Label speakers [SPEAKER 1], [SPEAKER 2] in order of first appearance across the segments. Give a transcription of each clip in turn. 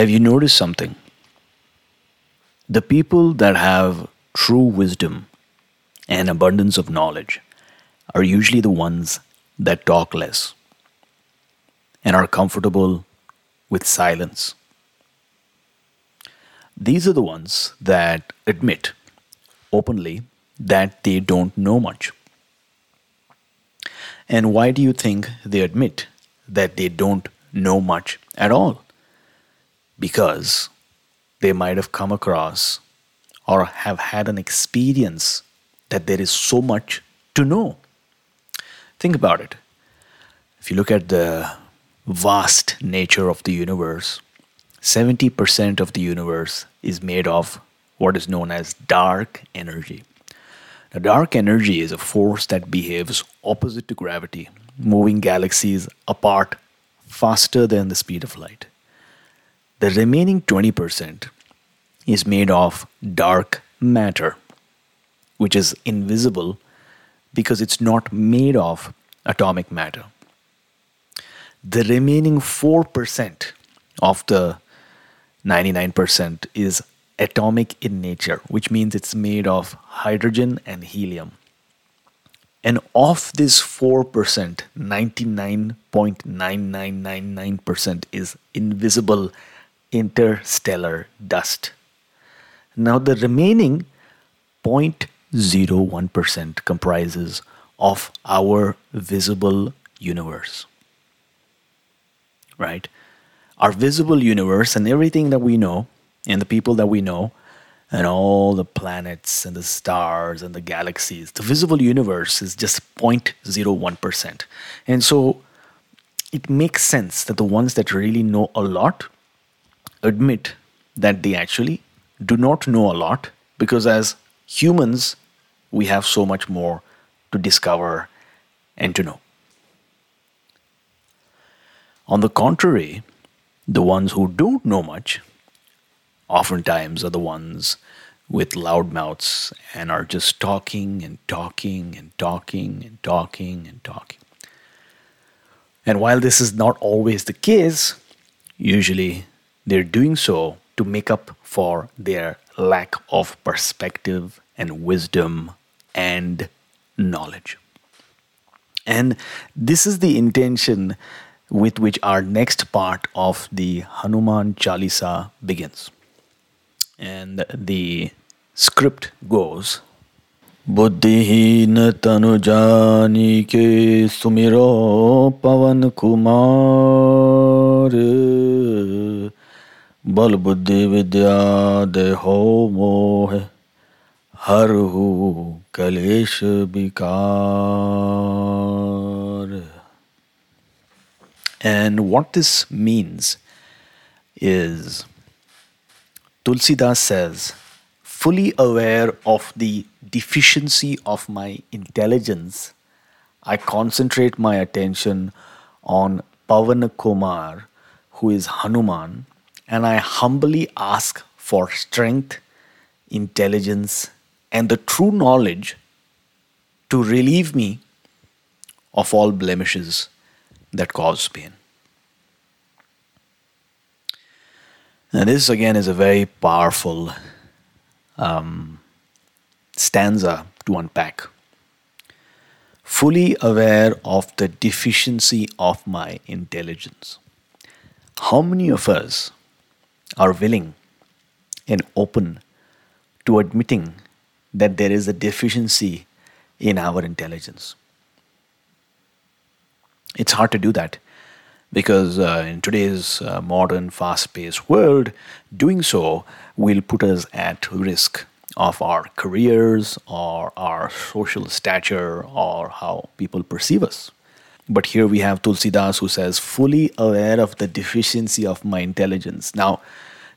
[SPEAKER 1] Have you noticed something? The people that have true wisdom and abundance of knowledge are usually the ones that talk less and are comfortable with silence. These are the ones that admit openly that they don't know much. And why do you think they admit that they don't know much at all? Because they might have come across or have had an experience that there is so much to know. Think about it. If you look at the vast nature of the universe, 70% of the universe is made of what is known as dark energy. Now, dark energy is a force that behaves opposite to gravity, moving galaxies apart faster than the speed of light. The remaining 20% is made of dark matter, which is invisible because it's not made of atomic matter. The remaining 4% of the 99% is atomic in nature, which means it's made of hydrogen and helium. And of this 4%, 99.9999% is invisible interstellar dust. Now, the remaining 0.01% comprises of our visible universe. Right? Our visible universe and everything that we know and the people that we know and all the planets and the stars and the galaxies, the visible universe is just 0.01%. And so it makes sense that the ones that really know a lot admit that they actually do not know a lot because as humans, we have so much more to discover and to know. On the contrary, the ones who don't know much oftentimes are the ones with loud mouths and are just talking and talking and talking and talking and talking. And while this is not always the case, usually they're doing so to make up for their lack of perspective and wisdom and knowledge. And this is the intention with which our next part of the Hanuman Chalisa begins. And the script goes बुद्धिहीन तनु जानी के सुमिरो पवन कुमार बल बुद्धि विद्या देहो मोह हर कलेश विकार And what this means is Tulsidas says, fully aware of the deficiency of my intelligence, I concentrate my attention on Pavan Kumar, who is Hanuman, and I humbly ask for strength, intelligence, and the true knowledge to relieve me of all blemishes that cause pain. Now, this again is a very powerful um, stanza to unpack. Fully aware of the deficiency of my intelligence. How many of us are willing and open to admitting that there is a deficiency in our intelligence. It's hard to do that because uh, in today's uh, modern, fast paced world, doing so will put us at risk of our careers or our social stature or how people perceive us. But here we have Tulsidas who says, fully aware of the deficiency of my intelligence. Now,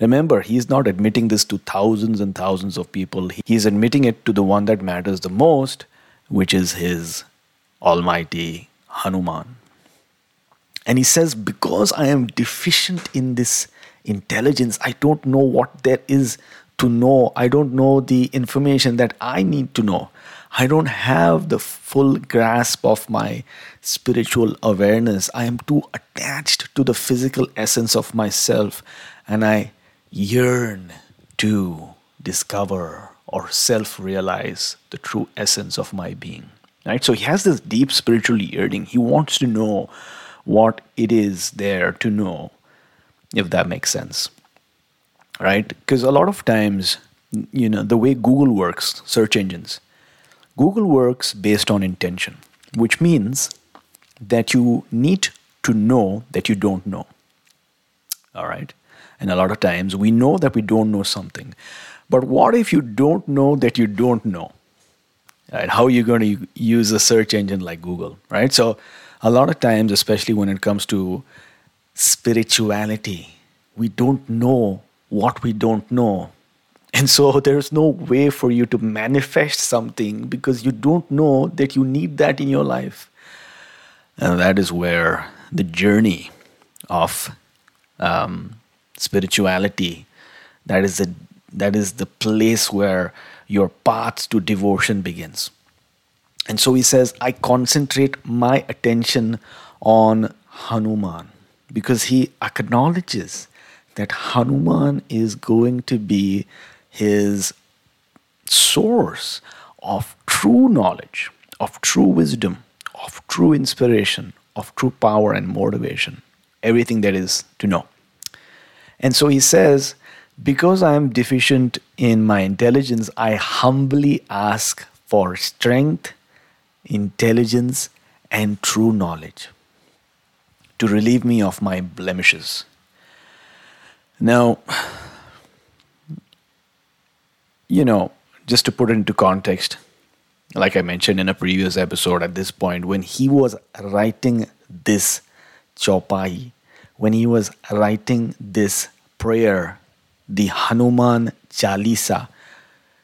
[SPEAKER 1] remember, he's not admitting this to thousands and thousands of people. He's admitting it to the one that matters the most, which is his almighty Hanuman. And he says, Because I am deficient in this intelligence, I don't know what there is to know. I don't know the information that I need to know. I don't have the full grasp of my spiritual awareness. I am too attached to the physical essence of myself and I yearn to discover or self realize the true essence of my being. Right? So he has this deep spiritual yearning. He wants to know what it is there to know, if that makes sense. Right? Because a lot of times, you know, the way Google works, search engines, Google works based on intention, which means that you need to know that you don't know. All right? And a lot of times we know that we don't know something. But what if you don't know that you don't know? Right? How are you going to use a search engine like Google? Right? So, a lot of times, especially when it comes to spirituality, we don't know what we don't know. And so there's no way for you to manifest something because you don't know that you need that in your life. And that is where the journey of um, spirituality, that is the that is the place where your path to devotion begins. And so he says, I concentrate my attention on Hanuman because he acknowledges that Hanuman is going to be his source of true knowledge, of true wisdom, of true inspiration, of true power and motivation, everything that is to know. And so he says, Because I am deficient in my intelligence, I humbly ask for strength, intelligence, and true knowledge to relieve me of my blemishes. Now, you know, just to put it into context, like I mentioned in a previous episode, at this point, when he was writing this Chaupai, when he was writing this prayer, the Hanuman Chalisa,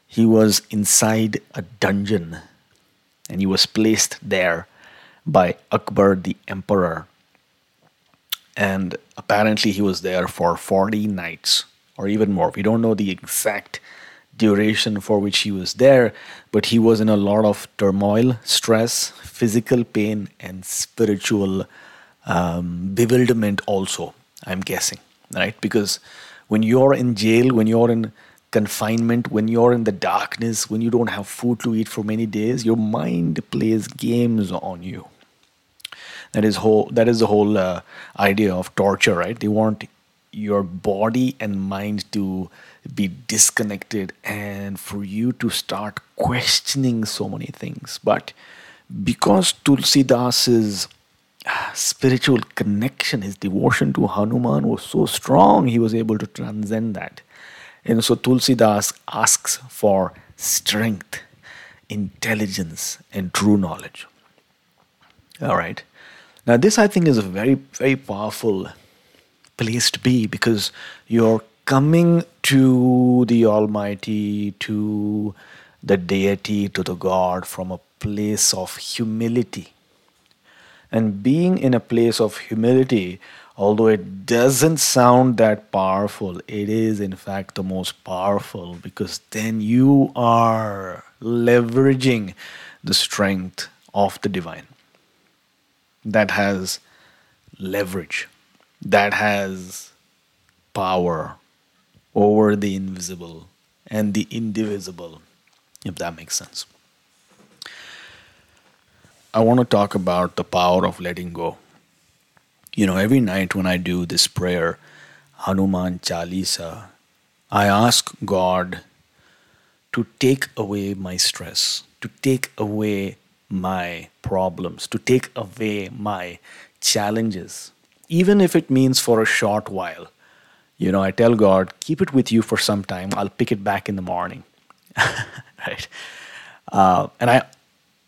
[SPEAKER 1] he was inside a dungeon and he was placed there by Akbar the emperor. And apparently, he was there for 40 nights or even more. We don't know the exact duration for which he was there, but he was in a lot of turmoil, stress, physical pain, and spiritual um, bewilderment, also, I'm guessing, right? Because when you're in jail, when you're in confinement, when you're in the darkness, when you don't have food to eat for many days, your mind plays games on you. That is whole. That is the whole uh, idea of torture, right? They want your body and mind to be disconnected and for you to start questioning so many things. But because Tulsidas's spiritual connection, his devotion to Hanuman was so strong, he was able to transcend that. And so Tulsidas asks for strength, intelligence, and true knowledge. All right. Now, this I think is a very, very powerful place to be because you're coming to the Almighty, to the deity, to the God from a place of humility. And being in a place of humility, although it doesn't sound that powerful, it is in fact the most powerful because then you are leveraging the strength of the divine that has leverage, that has power over the invisible and the indivisible, if that makes sense. I want to talk about the power of letting go. You know, every night when I do this prayer, Hanuman Chalisa, I ask God to take away my stress, to take away my problems, to take away my challenges, even if it means for a short while. You know, I tell God, keep it with you for some time. I'll pick it back in the morning. right? Uh, and I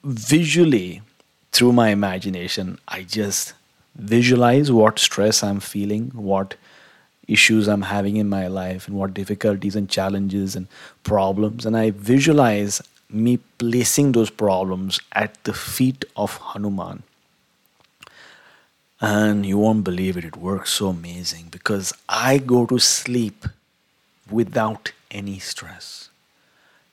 [SPEAKER 1] visually, through my imagination, I just visualize what stress I'm feeling, what issues I'm having in my life, and what difficulties and challenges and problems. And I visualize me placing those problems at the feet of Hanuman. And you won't believe it, it works so amazing because I go to sleep without any stress.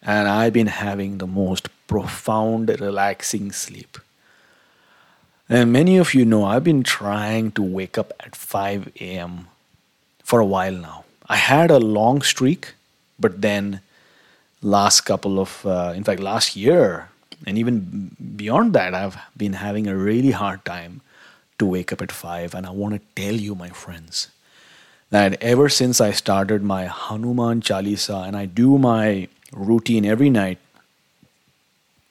[SPEAKER 1] and I've been having the most profound, relaxing sleep. And many of you know I've been trying to wake up at 5 a.m. for a while now. I had a long streak, but then last couple of, uh, in fact, last year, and even beyond that, I've been having a really hard time to wake up at 5. And I want to tell you, my friends, that ever since I started my Hanuman Chalisa and I do my routine every night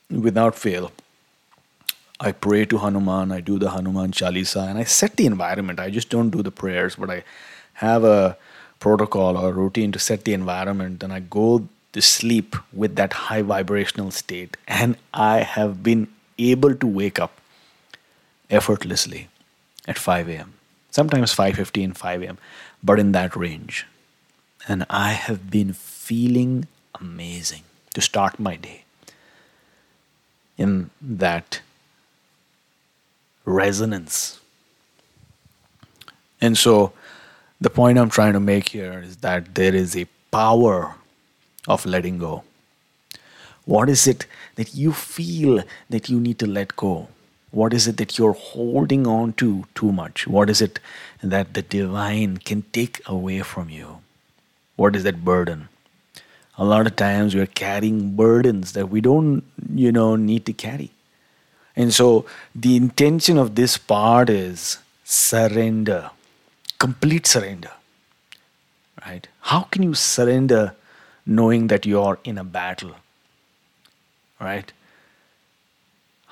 [SPEAKER 1] without fail. I pray to Hanuman, I do the Hanuman Chalisa, and I set the environment. I just don't do the prayers, but I have a protocol or routine to set the environment, and I go to sleep with that high vibrational state. And I have been able to wake up effortlessly at 5 a.m. Sometimes 5:15, 5 a.m., but in that range. And I have been feeling amazing to start my day in that resonance. And so, the point I'm trying to make here is that there is a power of letting go. What is it that you feel that you need to let go? What is it that you're holding on to too much? What is it that the divine can take away from you? What is that burden? a lot of times we're carrying burdens that we don't you know need to carry and so the intention of this part is surrender complete surrender right how can you surrender knowing that you're in a battle right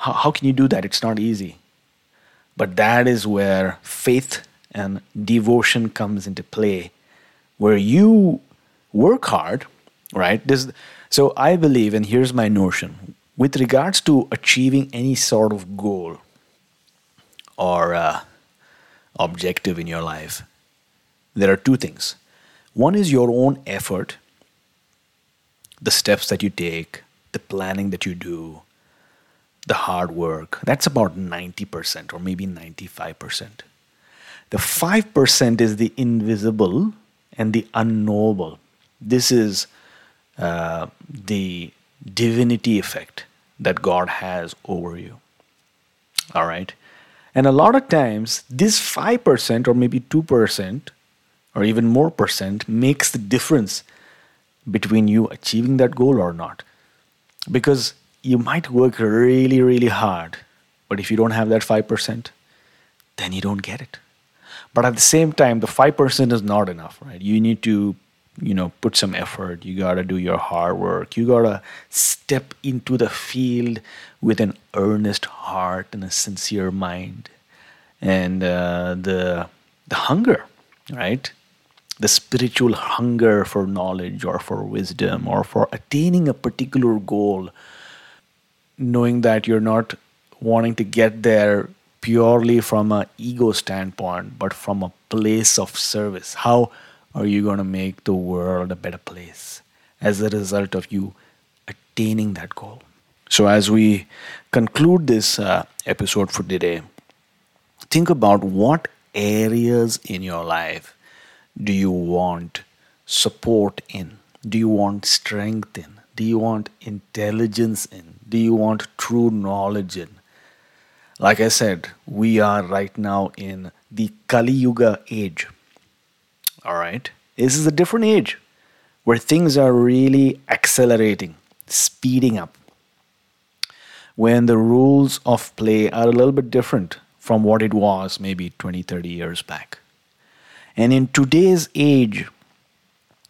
[SPEAKER 1] how, how can you do that it's not easy but that is where faith and devotion comes into play where you work hard right? This, so I believe, and here's my notion with regards to achieving any sort of goal or uh, objective in your life, there are two things. One is your own effort, the steps that you take, the planning that you do, the hard work. That's about 90% or maybe 95%. The 5% is the invisible and the unknowable. This is uh, the divinity effect that God has over you. All right. And a lot of times, this 5% or maybe 2% or even more percent makes the difference between you achieving that goal or not. Because you might work really, really hard, but if you don't have that 5%, then you don't get it. But at the same time, the 5% is not enough, right? You need to you know put some effort you got to do your hard work you got to step into the field with an earnest heart and a sincere mind and uh, the the hunger right the spiritual hunger for knowledge or for wisdom or for attaining a particular goal knowing that you're not wanting to get there purely from an ego standpoint but from a place of service how are you going to make the world a better place as a result of you attaining that goal? So, as we conclude this uh, episode for today, think about what areas in your life do you want support in? Do you want strength in? Do you want intelligence in? Do you want true knowledge in? Like I said, we are right now in the Kali Yuga age all right. This is a different age where things are really accelerating, speeding up. When the rules of play are a little bit different from what it was maybe 20, 30 years back. And in today's age,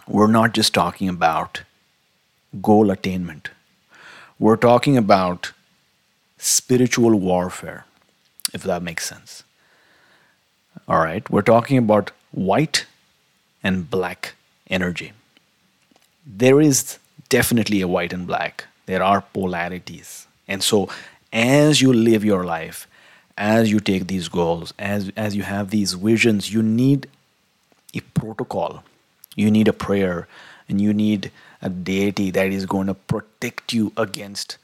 [SPEAKER 1] we're not just talking about goal attainment, we're talking about spiritual warfare, if that makes sense. All right, we're talking about white and black energy. There is definitely a white and black, there are polarities. And so, as you live your life, as you take these goals, as, as you have these visions, you need a protocol, you need a prayer, and you need a deity that is going to protect you against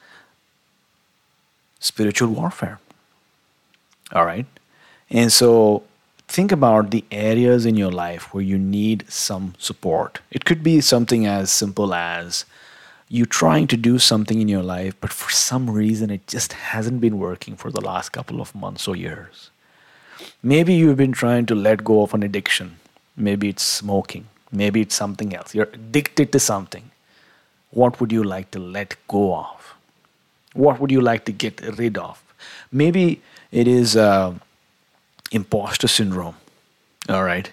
[SPEAKER 1] spiritual warfare. All right? And so think about the areas in your life where you need some support. It could be something as simple as you trying to do something in your life, but for some reason it just hasn't been working for the last couple of months or years. Maybe you've been trying to let go of an addiction. Maybe it's smoking. Maybe it's something else. You're addicted to something. What would you like to let go of? What would you like to get rid of? Maybe it is uh, imposter syndrome. All right.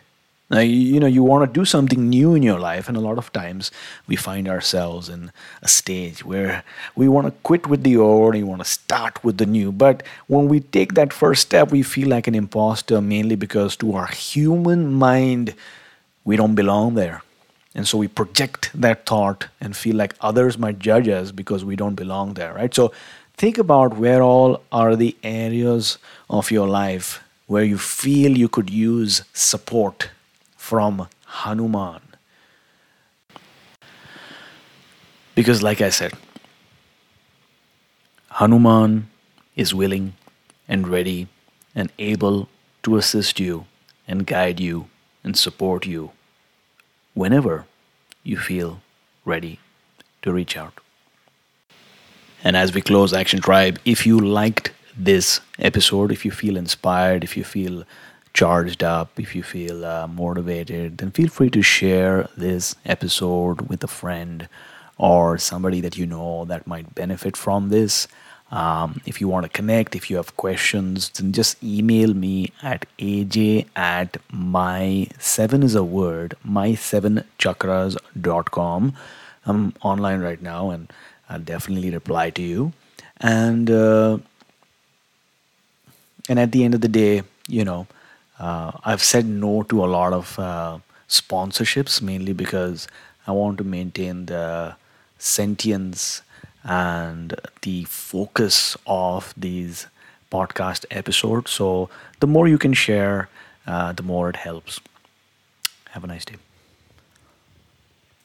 [SPEAKER 1] Now, you know, you want to do something new in your life, and a lot of times we find ourselves in a stage where we want to quit with the old and we want to start with the new. But when we take that first step, we feel like an imposter mainly because to our human mind, we don't belong there. And so we project that thought and feel like others might judge us because we don't belong there, right? So think about where all are the areas of your life where you feel you could use support from Hanuman. Because, like I said, Hanuman is willing and ready and able to assist you and guide you and support you whenever you feel ready to reach out. And as we close Action Tribe, if you liked this episode, if you feel inspired, if you feel charged up, if you feel uh, motivated, then feel free to share this episode with a friend or somebody that you know that might benefit from this. Um, if you want to connect, if you have questions, then just email me at aj at my seven is a word, my seven chakras.com. I'm online right now and I'll definitely reply to you. And uh, and at the end of the day, you know, uh, I've said no to a lot of uh, sponsorships mainly because I want to maintain the sentience and the focus of these podcast episodes. So the more you can share, uh, the more it helps. Have a nice day.